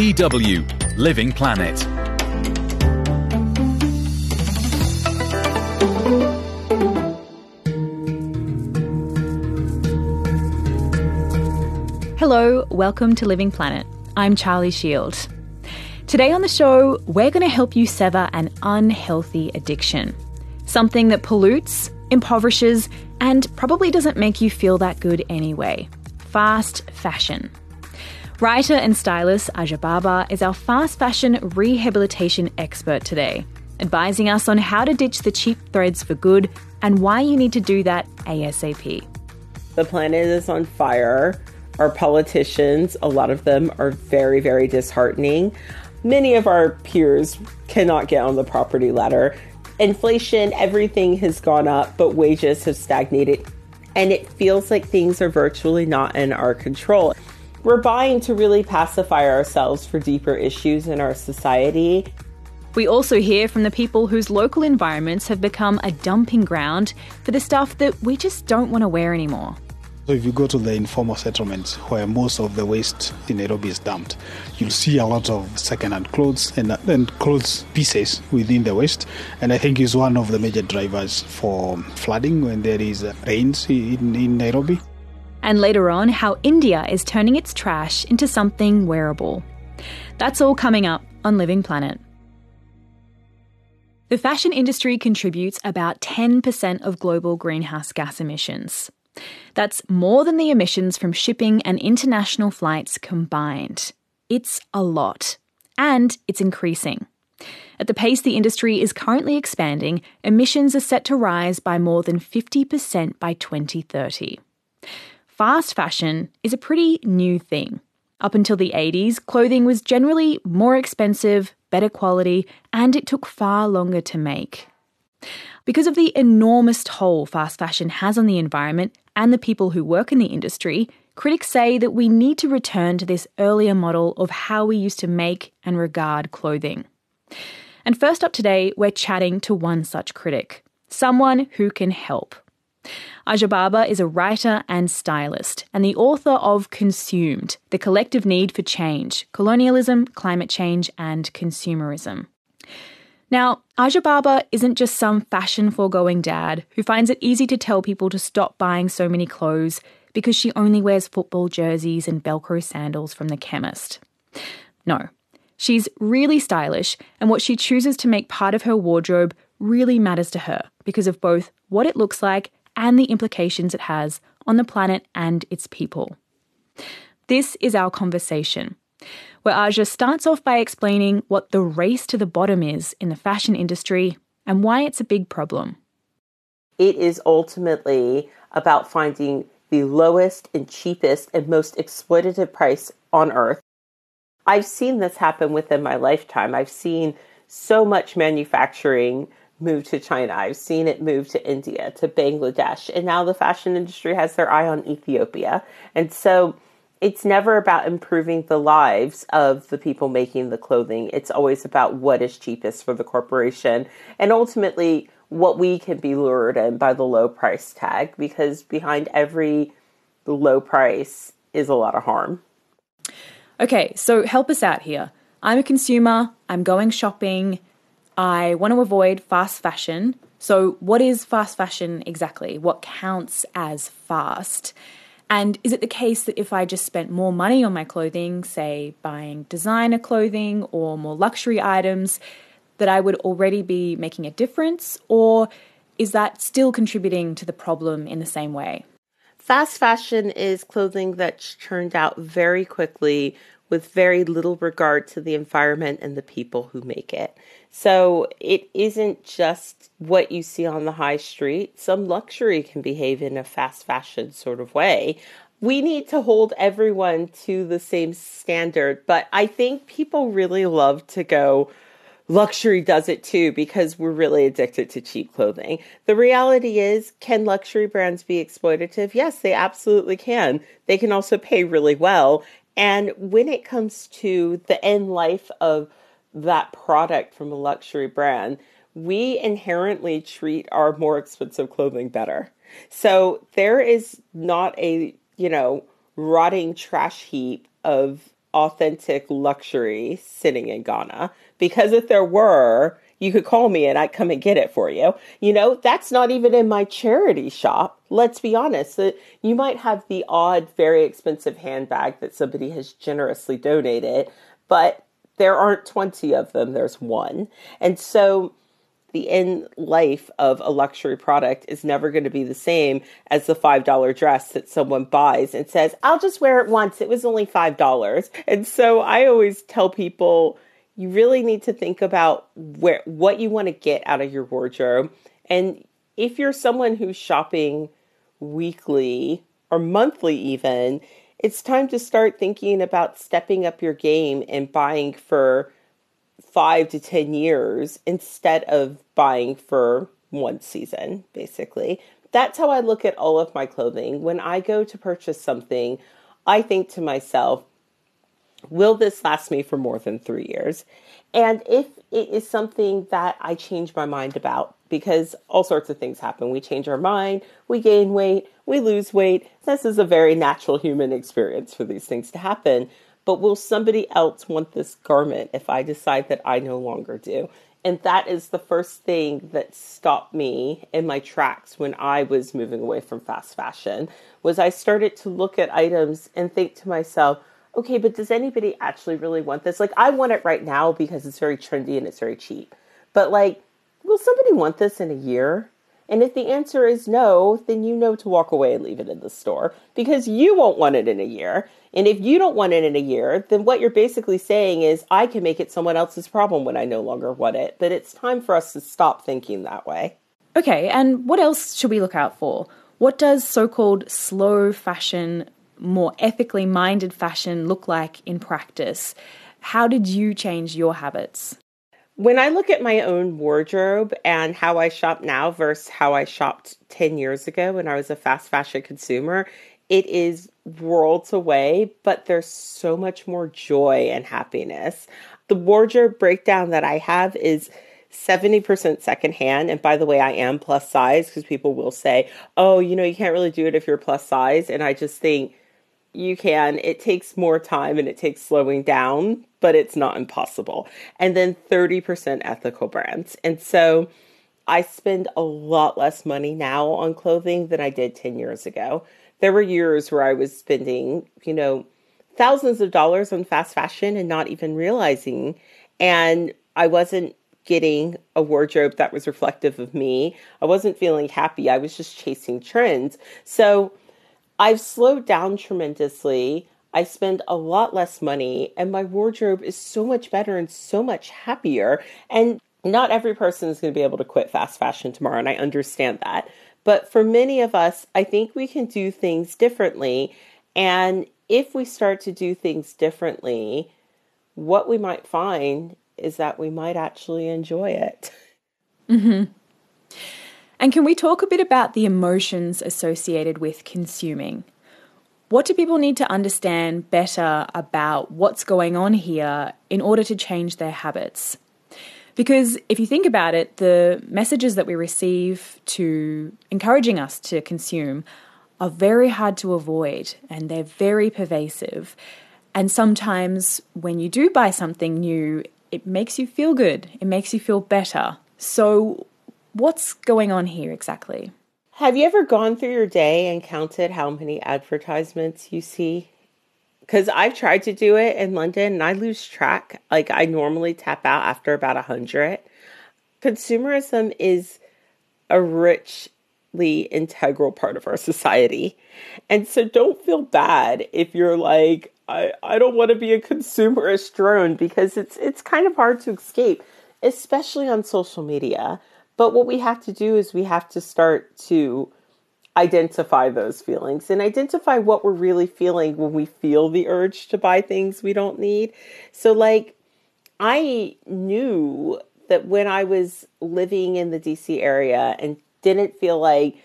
DW Living Planet. Hello, welcome to Living Planet. I'm Charlie Shield. Today on the show, we're going to help you sever an unhealthy addiction. Something that pollutes, impoverishes, and probably doesn't make you feel that good anyway. Fast fashion. Writer and stylist Aja Barber is our fast fashion rehabilitation expert today, advising us on how to ditch the cheap threads for good and why you need to do that ASAP. The planet is on fire. Our politicians, a lot of them are very, very disheartening many of our peers cannot get on the property ladder. Inflation, everything has gone up, but wages have stagnated. And it feels like things are virtually not in our control. We're buying to really pacify ourselves for deeper issues in our society. We also hear from the people whose local environments have become a dumping ground for the stuff that we just don't want to wear anymore. So if you go to the informal settlements where most of the waste in Nairobi is dumped, you'll see a lot of second-hand clothes and, and clothes pieces within the waste. And I think is one of the major drivers for flooding when there is rains in, in Nairobi. And later on, how India is turning its trash into something wearable. That's all coming up on Living Planet. The fashion industry contributes about 10% of global greenhouse gas emissions. That's more than the emissions from shipping and international flights combined. It's a lot. And it's increasing. At the pace the industry is currently expanding, emissions are set to rise by more than 50% by 2030. Fast fashion is a pretty new thing. Up until the 80s, clothing was generally more expensive, better quality, and it took far longer to make. Because of the enormous toll fast fashion has on the environment and the people who work in the industry, critics say that we need to return to this earlier model of how we used to make and regard clothing. And first up today, we're chatting to one such critic, someone who can help. Aja Barber is a writer and stylist, and the author of Consumed The Collective Need for Change Colonialism, Climate Change, and Consumerism. Now, Aja Barber isn't just some fashion foregoing dad who finds it easy to tell people to stop buying so many clothes because she only wears football jerseys and Velcro sandals from the chemist. No, she's really stylish, and what she chooses to make part of her wardrobe really matters to her because of both what it looks like and the implications it has on the planet and its people. This is our conversation where Aja starts off by explaining what the race to the bottom is in the fashion industry and why it's a big problem. It is ultimately about finding the lowest and cheapest and most exploitative price on earth. I've seen this happen within my lifetime. I've seen so much manufacturing move to China. I've seen it move to India, to Bangladesh, and now the fashion industry has their eye on Ethiopia. And so it's never about improving the lives of the people making the clothing. It's always about what is cheapest for the corporation and ultimately what we can be lured in by the low price tag because behind every low price is a lot of harm. Okay, so help us out here. I'm a consumer, I'm going shopping, I want to avoid fast fashion. So, what is fast fashion exactly? What counts as fast? And is it the case that if I just spent more money on my clothing, say buying designer clothing or more luxury items, that I would already be making a difference? Or is that still contributing to the problem in the same way? Fast fashion is clothing that's churned out very quickly with very little regard to the environment and the people who make it. So it isn't just what you see on the high street. Some luxury can behave in a fast fashion sort of way. We need to hold everyone to the same standard, but I think people really love to go, luxury does it too because we're really addicted to cheap clothing. The reality is, can luxury brands be exploitative? Yes, they absolutely can. They can also pay really well. And when it comes to the end life of that product from a luxury brand, we inherently treat our more expensive clothing better. So there is not a, you know, rotting trash heap of authentic luxury sitting in Ghana. Because if there were, you could call me and I'd come and get it for you. You know, that's not even in my charity shop. Let's be honest. You might have the odd, very expensive handbag that somebody has generously donated, but there aren't 20 of them, there's one. And so the end life of a luxury product is never going to be the same as the $5 dress that someone buys and says, I'll just wear it once. It was only $5. And so I always tell people, you really need to think about where what you want to get out of your wardrobe. And if you're someone who's shopping weekly or monthly even, it's time to start thinking about stepping up your game and buying for five to 10 years instead of buying for one season, basically. That's how I look at all of my clothing. When I go to purchase something, I think to myself, will this last me for more than three years? And if it is something that I change my mind about, because all sorts of things happen. We change our mind, we gain weight, we lose weight. This is a very natural human experience for these things to happen. But will somebody else want this garment if I decide that I no longer do? And that is the first thing that stopped me in my tracks when I was moving away from fast fashion was I started to look at items and think to myself, okay, but does anybody actually really want this? Like I want it right now because it's very trendy and it's very cheap. But like, will somebody want this in a year? And if the answer is no, then you know to walk away and leave it in the store because you won't want it in a year. And if you don't want it in a year, then what you're basically saying is, I can make it someone else's problem when I no longer want it. But it's time for us to stop thinking that way. Okay, and what else should we look out for? What does so called slow fashion, more ethically minded fashion look like in practice? How did you change your habits? When I look at my own wardrobe and how I shop now versus how I shopped 10 years ago when I was a fast fashion consumer, it is worlds away, but there's so much more joy and happiness. The wardrobe breakdown that I have is 70% secondhand. And by the way, I am plus size because people will say, oh, you know, you can't really do it if you're plus size. And I just think you can. It takes more time and it takes slowing down, but it's not impossible. And then 30% ethical brands. And so I spend a lot less money now on clothing than I did 10 years ago there were years where I was spending, you know, thousands of dollars on fast fashion and not even realizing. And I wasn't getting a wardrobe that was reflective of me. I wasn't feeling happy. I was just chasing trends. So I've slowed down tremendously. I spend a lot less money, and my wardrobe is so much better and so much happier. And not every person is going to be able to quit fast fashion tomorrow, and I understand that. But for many of us, I think we can do things differently. And if we start to do things differently, what we might find is that we might actually enjoy it. Mm-hmm. And can we talk a bit about the emotions associated with consuming? What do people need to understand better about what's going on here in order to change their habits? Because if you think about it, the messages that we receive to encouraging us to consume are very hard to avoid and they're very pervasive. And sometimes when you do buy something new, it makes you feel good, it makes you feel better. So, what's going on here exactly? Have you ever gone through your day and counted how many advertisements you see because I've tried to do it in London and I lose track. Like I normally tap out after about a hundred. Consumerism is a richly integral part of our society. And so don't feel bad if you're like, I, I don't want to be a consumerist drone because it's it's kind of hard to escape, especially on social media. But what we have to do is we have to start to identify those feelings and identify what we're really feeling when we feel the urge to buy things we don't need. So, like, I knew that when I was living in the DC area and didn't feel like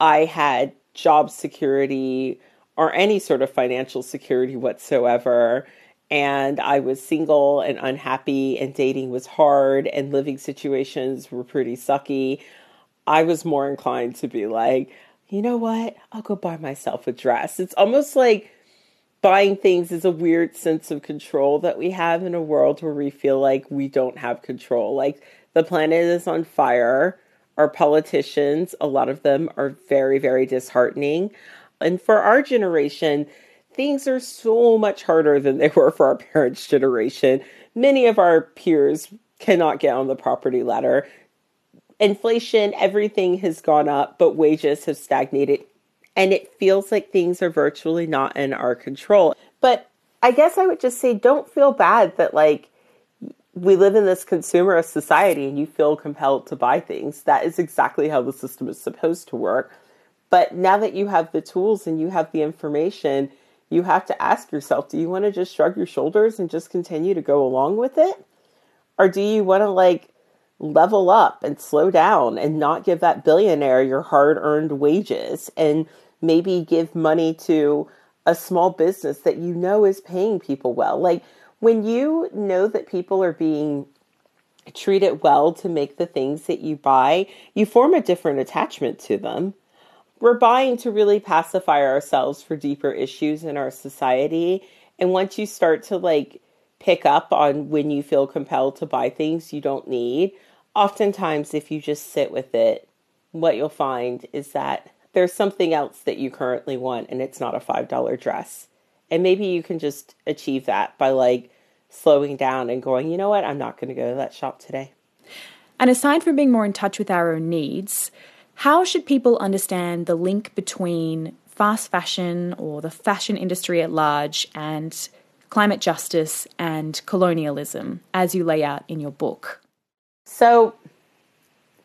I had job security or any sort of financial security whatsoever, and I was single and unhappy, and dating was hard, and living situations were pretty sucky, I was more inclined to be like, you know what? I'll go buy myself a dress. It's almost like buying things is a weird sense of control that we have in a world where we feel like we don't have control. Like the planet is on fire. Our politicians, a lot of them are very, very disheartening. And for our generation, things are so much harder than they were for our parents' generation. Many of our peers cannot get on the property ladder. Inflation, everything has gone up, but wages have stagnated and it feels like things are virtually not in our control. But I guess I would just say don't feel bad that like we live in this consumerist society and you feel compelled to buy things. That is exactly how the system is supposed to work. But now that you have the tools and you have the information, you have to ask yourself do you want to just shrug your shoulders and just continue to go along with it? Or do you want to like level up and slow down and not give that billionaire your hard earned wages and maybe give money to a small business that you know is paying people well. Like when you know that people are being treated well to make the things that you buy, you form a different attachment to them. We're buying to really pacify ourselves for deeper issues in our society. And once you start to like pick up on when you feel compelled to buy things you don't need, oftentimes, if you just sit with it, what you'll find is that there's something else that you currently want and it's not a $5 dress. And maybe you can just achieve that by like slowing down and going, you know what, I'm not going to go to that shop today. And aside from being more in touch with our own needs, how should people understand the link between fast fashion or the fashion industry at large and climate justice and colonialism as you lay out in your book? So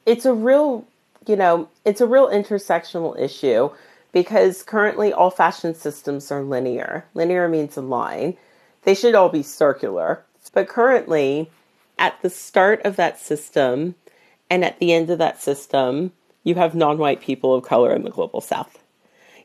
it's a real, you know, it's a real intersectional issue because currently all fashion systems are linear. Linear means a line. They should all be circular. But currently, at the start of that system and at the end of that system, you have non white people of color in the global south.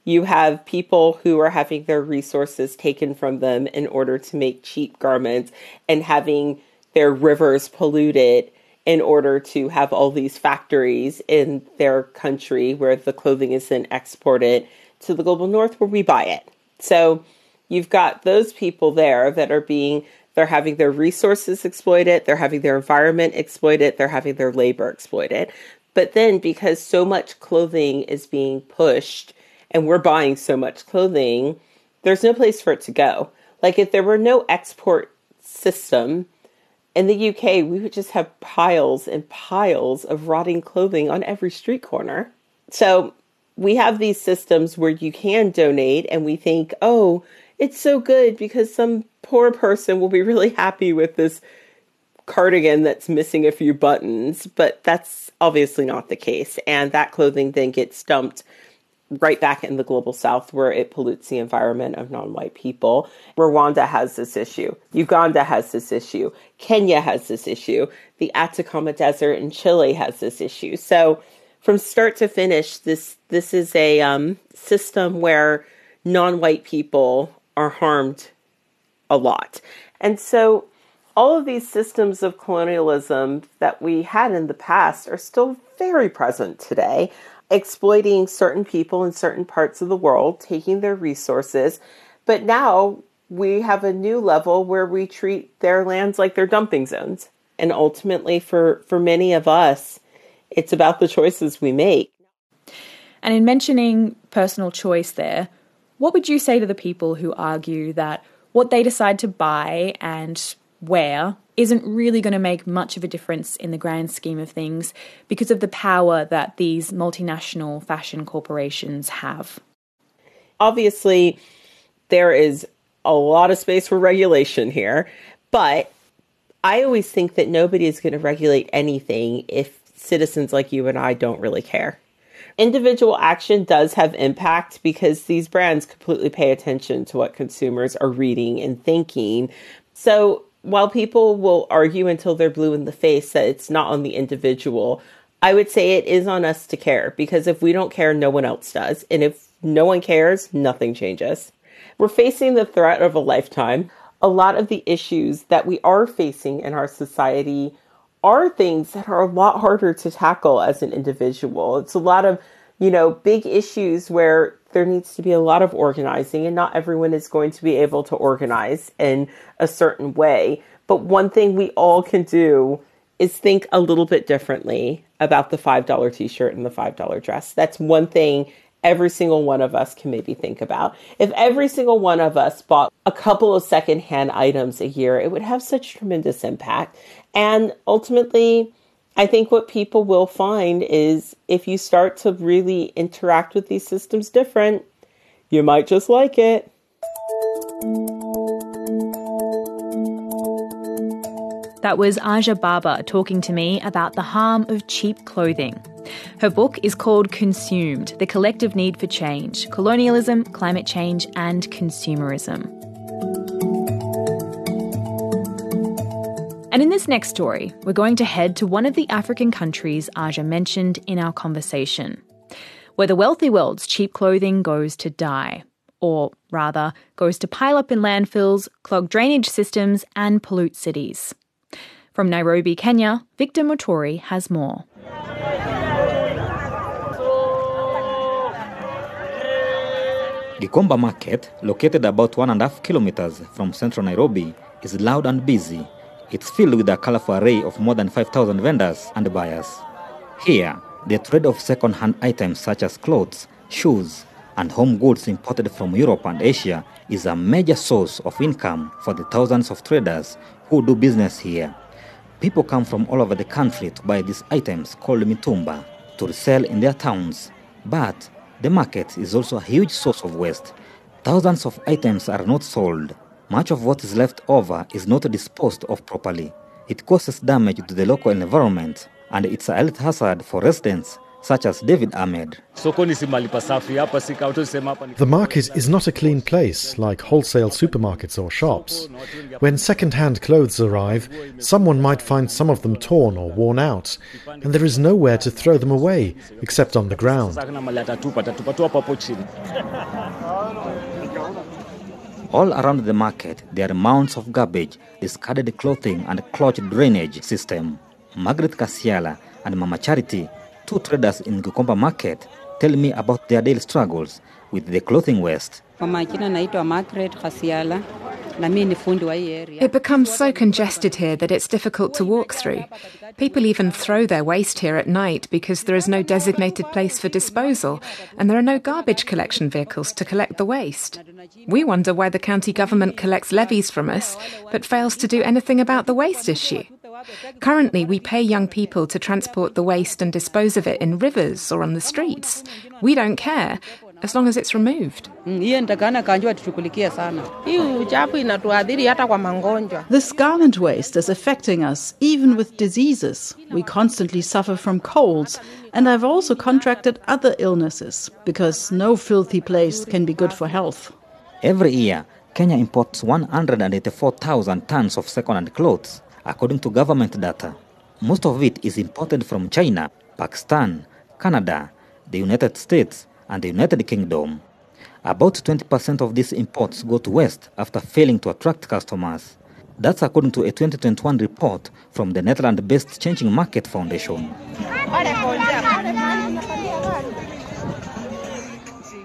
You have people who are having their resources taken from them in order to make cheap garments and having their rivers polluted in order to have all these factories in their country where the clothing is then exported to the global north where we buy it. So you've got those people there that are being they're having their resources exploited, they're having their environment exploited, they're having their labor exploited. But then because so much clothing is being pushed and we're buying so much clothing, there's no place for it to go. Like if there were no export system, in the UK, we would just have piles and piles of rotting clothing on every street corner. So we have these systems where you can donate, and we think, oh, it's so good because some poor person will be really happy with this cardigan that's missing a few buttons. But that's obviously not the case. And that clothing then gets dumped right back in the global south where it pollutes the environment of non-white people. Rwanda has this issue. Uganda has this issue. Kenya has this issue. The Atacama Desert in Chile has this issue. So from start to finish, this this is a um, system where non-white people are harmed a lot. And so all of these systems of colonialism that we had in the past are still very present today exploiting certain people in certain parts of the world, taking their resources. But now we have a new level where we treat their lands like they're dumping zones. And ultimately, for, for many of us, it's about the choices we make. And in mentioning personal choice there, what would you say to the people who argue that what they decide to buy and wear isn't really going to make much of a difference in the grand scheme of things because of the power that these multinational fashion corporations have. Obviously, there is a lot of space for regulation here, but I always think that nobody is going to regulate anything if citizens like you and I don't really care. Individual action does have impact because these brands completely pay attention to what consumers are reading and thinking. So while people will argue until they're blue in the face that it's not on the individual, I would say it is on us to care because if we don't care, no one else does. And if no one cares, nothing changes. We're facing the threat of a lifetime. A lot of the issues that we are facing in our society are things that are a lot harder to tackle as an individual. It's a lot of, you know, big issues where there needs to be a lot of organizing, and not everyone is going to be able to organize in a certain way. But one thing we all can do is think a little bit differently about the $5 t shirt and the $5 dress. That's one thing every single one of us can maybe think about. If every single one of us bought a couple of secondhand items a year, it would have such tremendous impact. And ultimately, I think what people will find is if you start to really interact with these systems different, you might just like it. That was Aja Barber talking to me about the harm of cheap clothing. Her book is called Consumed The Collective Need for Change Colonialism, Climate Change, and Consumerism. And in this next story, we're going to head to one of the African countries Aja mentioned in our conversation, where the wealthy world's cheap clothing goes to die, or rather, goes to pile up in landfills, clog drainage systems, and pollute cities. From Nairobi, Kenya, Victor Muturi has more. Gikomba Market, located about one and a half kilometers from central Nairobi, is loud and busy. It's filled with a colorful array of more than 5,000 vendors and buyers. Here, the trade of second-hand items such as clothes, shoes, and home goods imported from Europe and Asia is a major source of income for the thousands of traders who do business here. People come from all over the country to buy these items called mitumba to resell in their towns. But the market is also a huge source of waste. Thousands of items are not sold. Much of what is left over is not disposed of properly. It causes damage to the local environment and it's a health hazard for residents such as David Ahmed. The market is not a clean place like wholesale supermarkets or shops. When second hand clothes arrive, someone might find some of them torn or worn out, and there is nowhere to throw them away except on the ground. All around the market, there are mounds of garbage, discarded clothing, and clogged drainage system. Margaret Kasiala and Mama Charity two traders in Gikomba market tell me about their daily struggles with the clothing waste. Kwa majina naitwa Margaret Khasiala It becomes so congested here that it's difficult to walk through. People even throw their waste here at night because there is no designated place for disposal and there are no garbage collection vehicles to collect the waste. We wonder why the county government collects levies from us but fails to do anything about the waste issue. Currently, we pay young people to transport the waste and dispose of it in rivers or on the streets. We don't care as long as it's removed. Mm, Hiyo nitakana kanjua tushughulikie sana. Hii uchafu inatuadhiri hata kwa magonjwa. This garment waste is affecting us, even with diseases. We constantly suffer from colds, and I've also contracted other illnesses because no filthy place can be good for health. Every year, Kenya imports 184,000 tons of second-hand clothes, according to government data. Most of it is imported from China, Pakistan, Canada, the United States, and the United Kingdom. About 20% of these imports go to waste after failing to attract customers. That's according to a 2021 report from the Netherlands based Changing Market Foundation.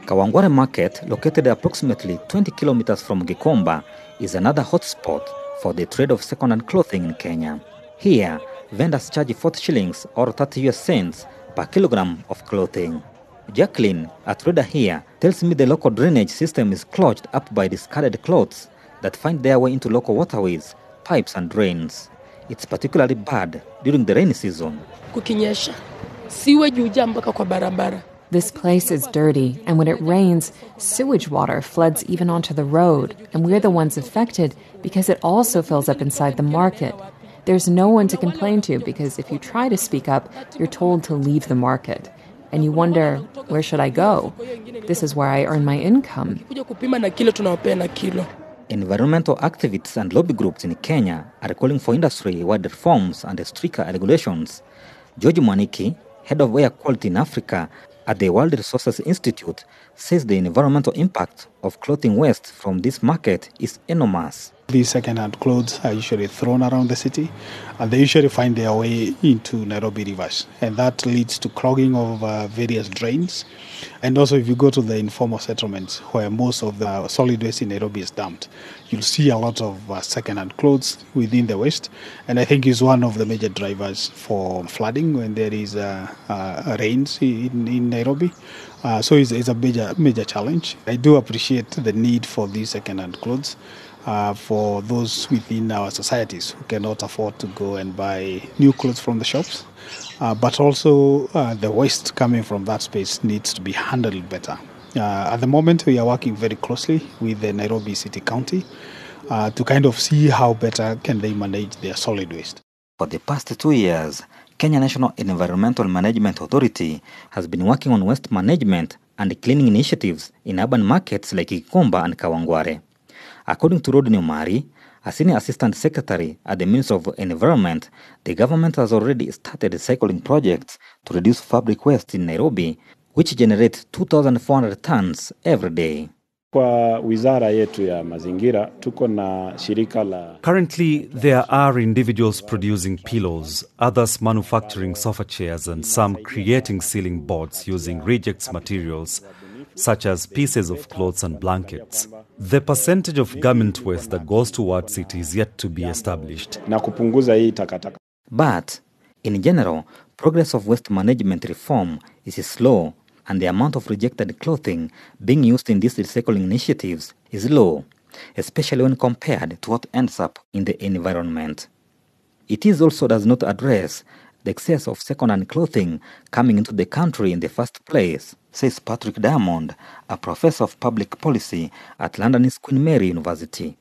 Kawangware Market, located approximately 20 kilometers from Gikomba, is another hotspot for the trade of second-hand clothing in Kenya. Here, vendors charge 40 shillings or 30 US cents per kilogram of clothing. Jacqueline, a trader here, tells me the local drainage system is clogged up by discarded clothes that find their way into local waterways, pipes, and drains. It's particularly bad during the rainy season. Kukinyesha sewage hujaa mpaka kwa barabara. This place is dirty, and when it rains, sewage water floods even onto the road, and we're the ones affected because it also fills up inside the market. There's no one to complain to because if you try to speak up, you're told to leave the market. And you wonder, where should I go? This is where I earn my income. Kuja kupima na kilo tunawapea na kilo. Environmental activists and lobby groups in Kenya are calling for industry-wide reforms and stricter regulations. George Mwaniki, head of air quality in Africa at the World Resources Institute, says the environmental impact of clothing waste from this market is enormous. These second-hand clothes are usually thrown around the city, and they usually find their way into Nairobi rivers, and that leads to clogging of uh, various drains. And also, if you go to the informal settlements where most of the solid waste in Nairobi is dumped, you'll see a lot of uh, second-hand clothes within the waste, and I think is one of the major drivers for flooding when there is uh, uh rains in, in Nairobi. Uh, so it's, it's, a major major challenge. I do appreciate the need for these second-hand clothes uh, for those within our societies who cannot afford to go and buy new clothes from the shops. Uh, but also, uh, the waste coming from that space needs to be handled better. Uh, at the moment, we are working very closely with the Nairobi City County uh, to kind of see how better can they manage their solid waste. For the past two years, Kenya National Environmental Management Authority has been working on waste management and cleaning initiatives in urban markets like Kikomba and Kawangware. According to Rodney Omari, a senior assistant secretary at the Ministry of Environment, the government has already started recycling projects to reduce fabric waste in Nairobi, which generates 2,400 tons every day. Kwa wizara yetu ya mazingira tuko na shirika la Currently there are individuals producing pillows, others manufacturing sofa chairs and some creating ceiling boards using rejects materials such as pieces of clothes and blankets. The percentage of garment waste that goes towards it is yet to be established. Na kupunguza hii takataka. But in general, progress of waste management reform is slow and the amount of rejected clothing being used in these recycling initiatives is low, especially when compared to what ends up in the environment. It is also does not address the excess of second-hand clothing coming into the country in the first place, says Patrick Diamond, a professor of public policy at London's Queen Mary University.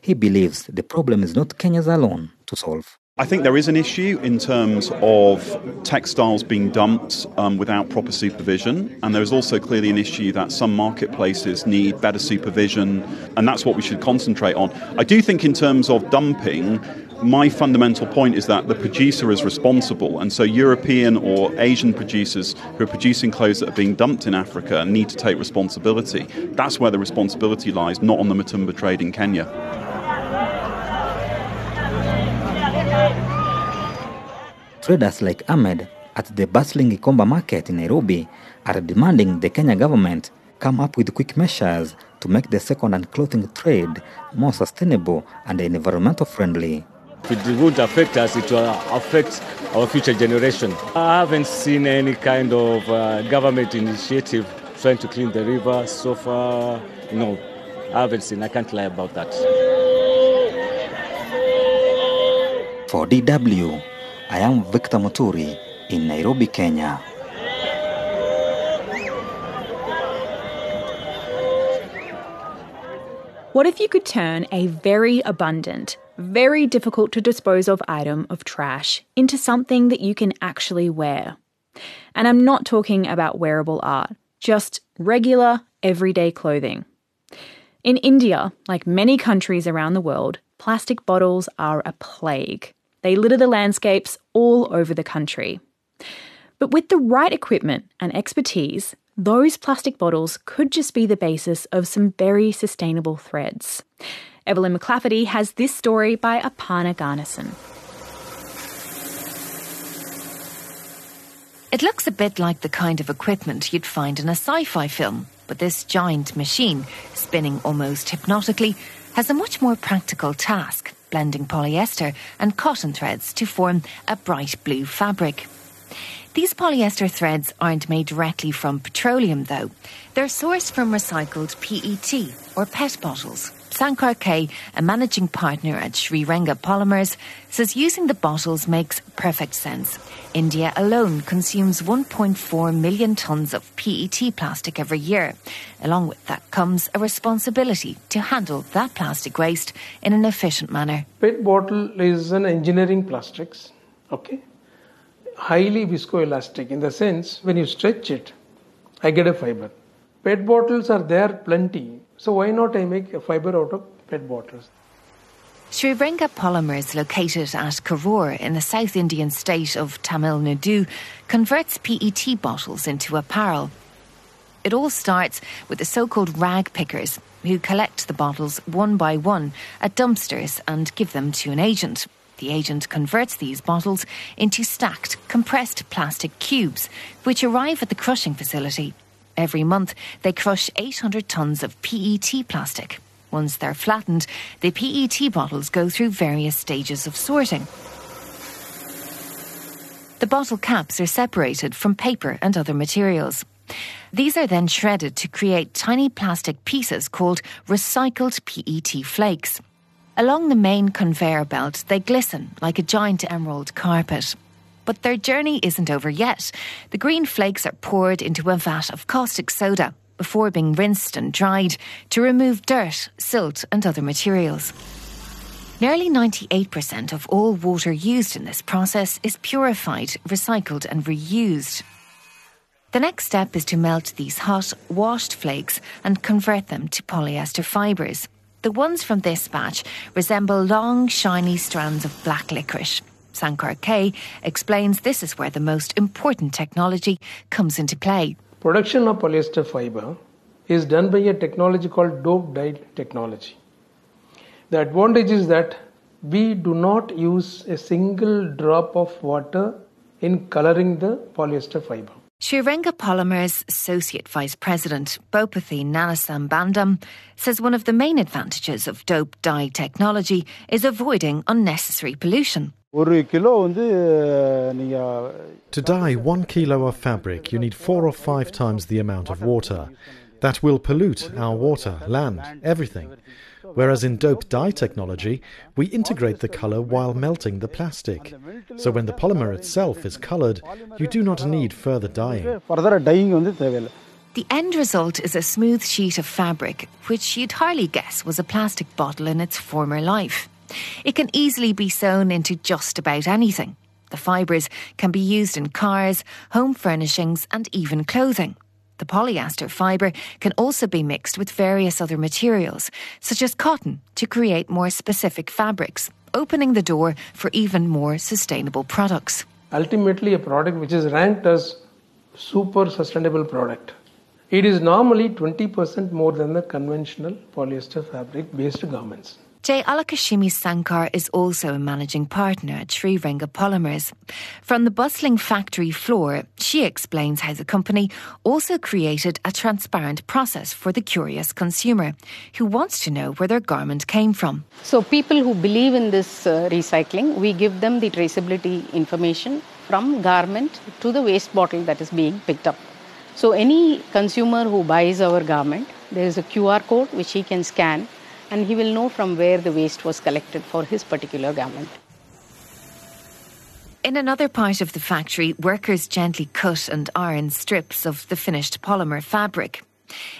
He believes the problem is not Kenya's alone to solve. I think there is an issue in terms of textiles being dumped um, without proper supervision, and there is also clearly an issue that some marketplaces need better supervision, and that's what we should concentrate on. I do think, in terms of dumping, my fundamental point is that the producer is responsible, and so European or Asian producers who are producing clothes that are being dumped in Africa need to take responsibility. That's where the responsibility lies, not on the Mitumba trade in Kenya. Traders like Ahmed at the bustling Gikomba market in Nairobi are demanding the Kenya government come up with quick measures to make the second-hand clothing trade more sustainable and environmental friendly. If it won't affect us, it will affect our future generation. I haven't seen any kind of uh, government initiative trying to clean the river so far. No, I haven't seen. I can't lie about that. For DW, I am Victor Muturi in Nairobi, Kenya. What if you could turn a very abundant, very difficult to dispose of item of trash into something that you can actually wear? And I'm not talking about wearable art, just regular, everyday clothing. In India, like many countries around the world, plastic bottles are a plague. They litter the landscapes all over the country. But with the right equipment and expertise, those plastic bottles could just be the basis of some very sustainable threads. Evelyn McClafferty has this story by Aparna Garnison. It looks a bit like the kind of equipment you'd find in a sci fi film, but this giant machine, spinning almost hypnotically, has a much more practical task blending polyester and cotton threads to form a bright blue fabric. These polyester threads aren't made directly from petroleum, though. They're sourced from recycled PET or PET bottles. Sankar K, a managing partner at Sri Renga Polymers, says using the bottles makes perfect sense. India alone consumes 1.4 million tonnes of PET plastic every year. Along with that comes a responsibility to handle that plastic waste in an efficient manner. PET bottle is an engineering plastics, okay? Highly viscoelastic in the sense when you stretch it, I get a fiber. PET bottles are there plenty so why not I make a fiber out of PET bottles? Sri Renga Polymers, located at Karur in the South Indian state of Tamil Nadu, converts PET bottles into apparel. It all starts with the so called rag pickers, who collect the bottles one by one at dumpsters and give them to an agent. The agent converts these bottles into stacked, compressed plastic cubes, which arrive at the crushing facility. Every month, they crush 800 tonnes of PET plastic. Once they're flattened, the PET bottles go through various stages of sorting. The bottle caps are separated from paper and other materials. These are then shredded to create tiny plastic pieces called recycled PET flakes. Along the main conveyor belt, they glisten like a giant emerald carpet. But their journey isn't over yet. The green flakes are poured into a vat of caustic soda before being rinsed and dried to remove dirt, silt, and other materials. Nearly 98% of all water used in this process is purified, recycled, and reused. The next step is to melt these hot, washed flakes and convert them to polyester fibres. The ones from this batch resemble long, shiny strands of black licorice. Sankar K explains this is where the most important technology comes into play. Production of polyester fiber is done by a technology called dope dyed technology. The advantage is that we do not use a single drop of water in coloring the polyester fiber. Srirenga Polymers Associate Vice President Bhopathy Nanasambandam says one of the main advantages of dope dye technology is avoiding unnecessary pollution. To dye one kilo of fabric, you need four or five times the amount of water. That will pollute our water, land, everything. Whereas in dope dye technology, we integrate the color while melting the plastic. So when the polymer itself is colored, you do not need further dyeing. The end result is a smooth sheet of fabric, which you'd hardly guess was a plastic bottle in its former life. It can easily be sewn into just about anything. The fibres can be used in cars, home furnishings, and even clothing. The polyester fibre can also be mixed with various other materials, such as cotton, to create more specific fabrics, opening the door for even more sustainable products. Ultimately, a product which is ranked as super sustainable product. It is normally 20% more than the conventional polyester fabric based garments. Jayalakshmi Sankar is also a managing partner at Srirenga Polymers. From the bustling factory floor, she explains how the company also created a transparent process for the curious consumer who wants to know where their garment came from. So, people who believe in this uh, recycling, we give them the traceability information from garment to the waste bottle that is being picked up. So, any consumer who buys our garment, there is a QR code which he can scan and he will know from where the waste was collected for his particular garment. In another part of the factory, workers gently cut and iron strips of the finished polymer fabric.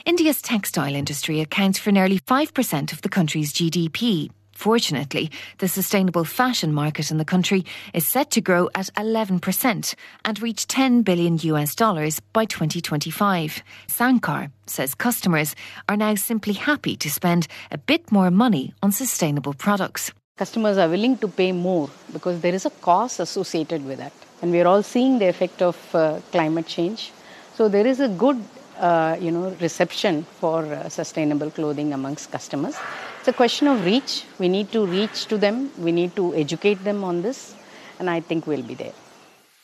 India's textile industry accounts for nearly 5% of the country's GDP. Fortunately, the sustainable fashion market in the country is set to grow at 11% and reach 10 billion US dollars by 2025. Sankar says customers are now simply happy to spend a bit more money on sustainable products. Customers are willing to pay more because there is a cost associated with that. And we are all seeing the effect of uh, climate change. So there is a good uh, you know, reception for uh, sustainable clothing amongst customers. It's a question of reach. We need to reach to them. We need to educate them on this, and I think we'll be there.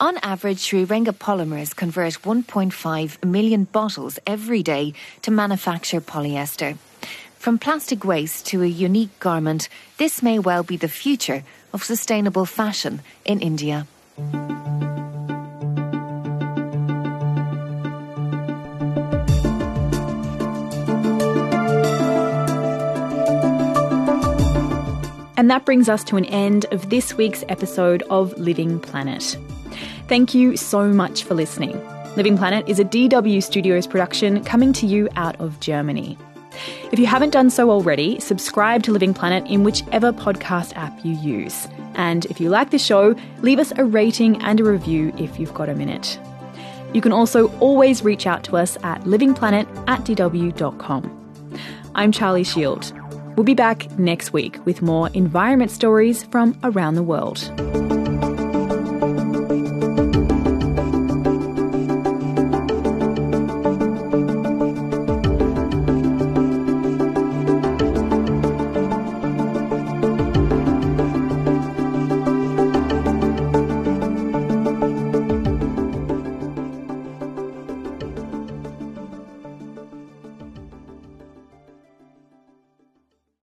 On average, Srirenga Polymers convert 1.5 million bottles every day to manufacture polyester. From plastic waste to a unique garment, this may well be the future of sustainable fashion in India. And that brings us to an end of this week's episode of Living Planet. Thank you so much for listening. Living Planet is a DW Studios production coming to you out of Germany. If you haven't done so already, subscribe to Living Planet in whichever podcast app you use. And if you like the show, leave us a rating and a review if you've got a minute. You can also always reach out to us at livingplanet at dw.com. I'm Charlie Shield. We'll be back next week with more environment stories from around the world.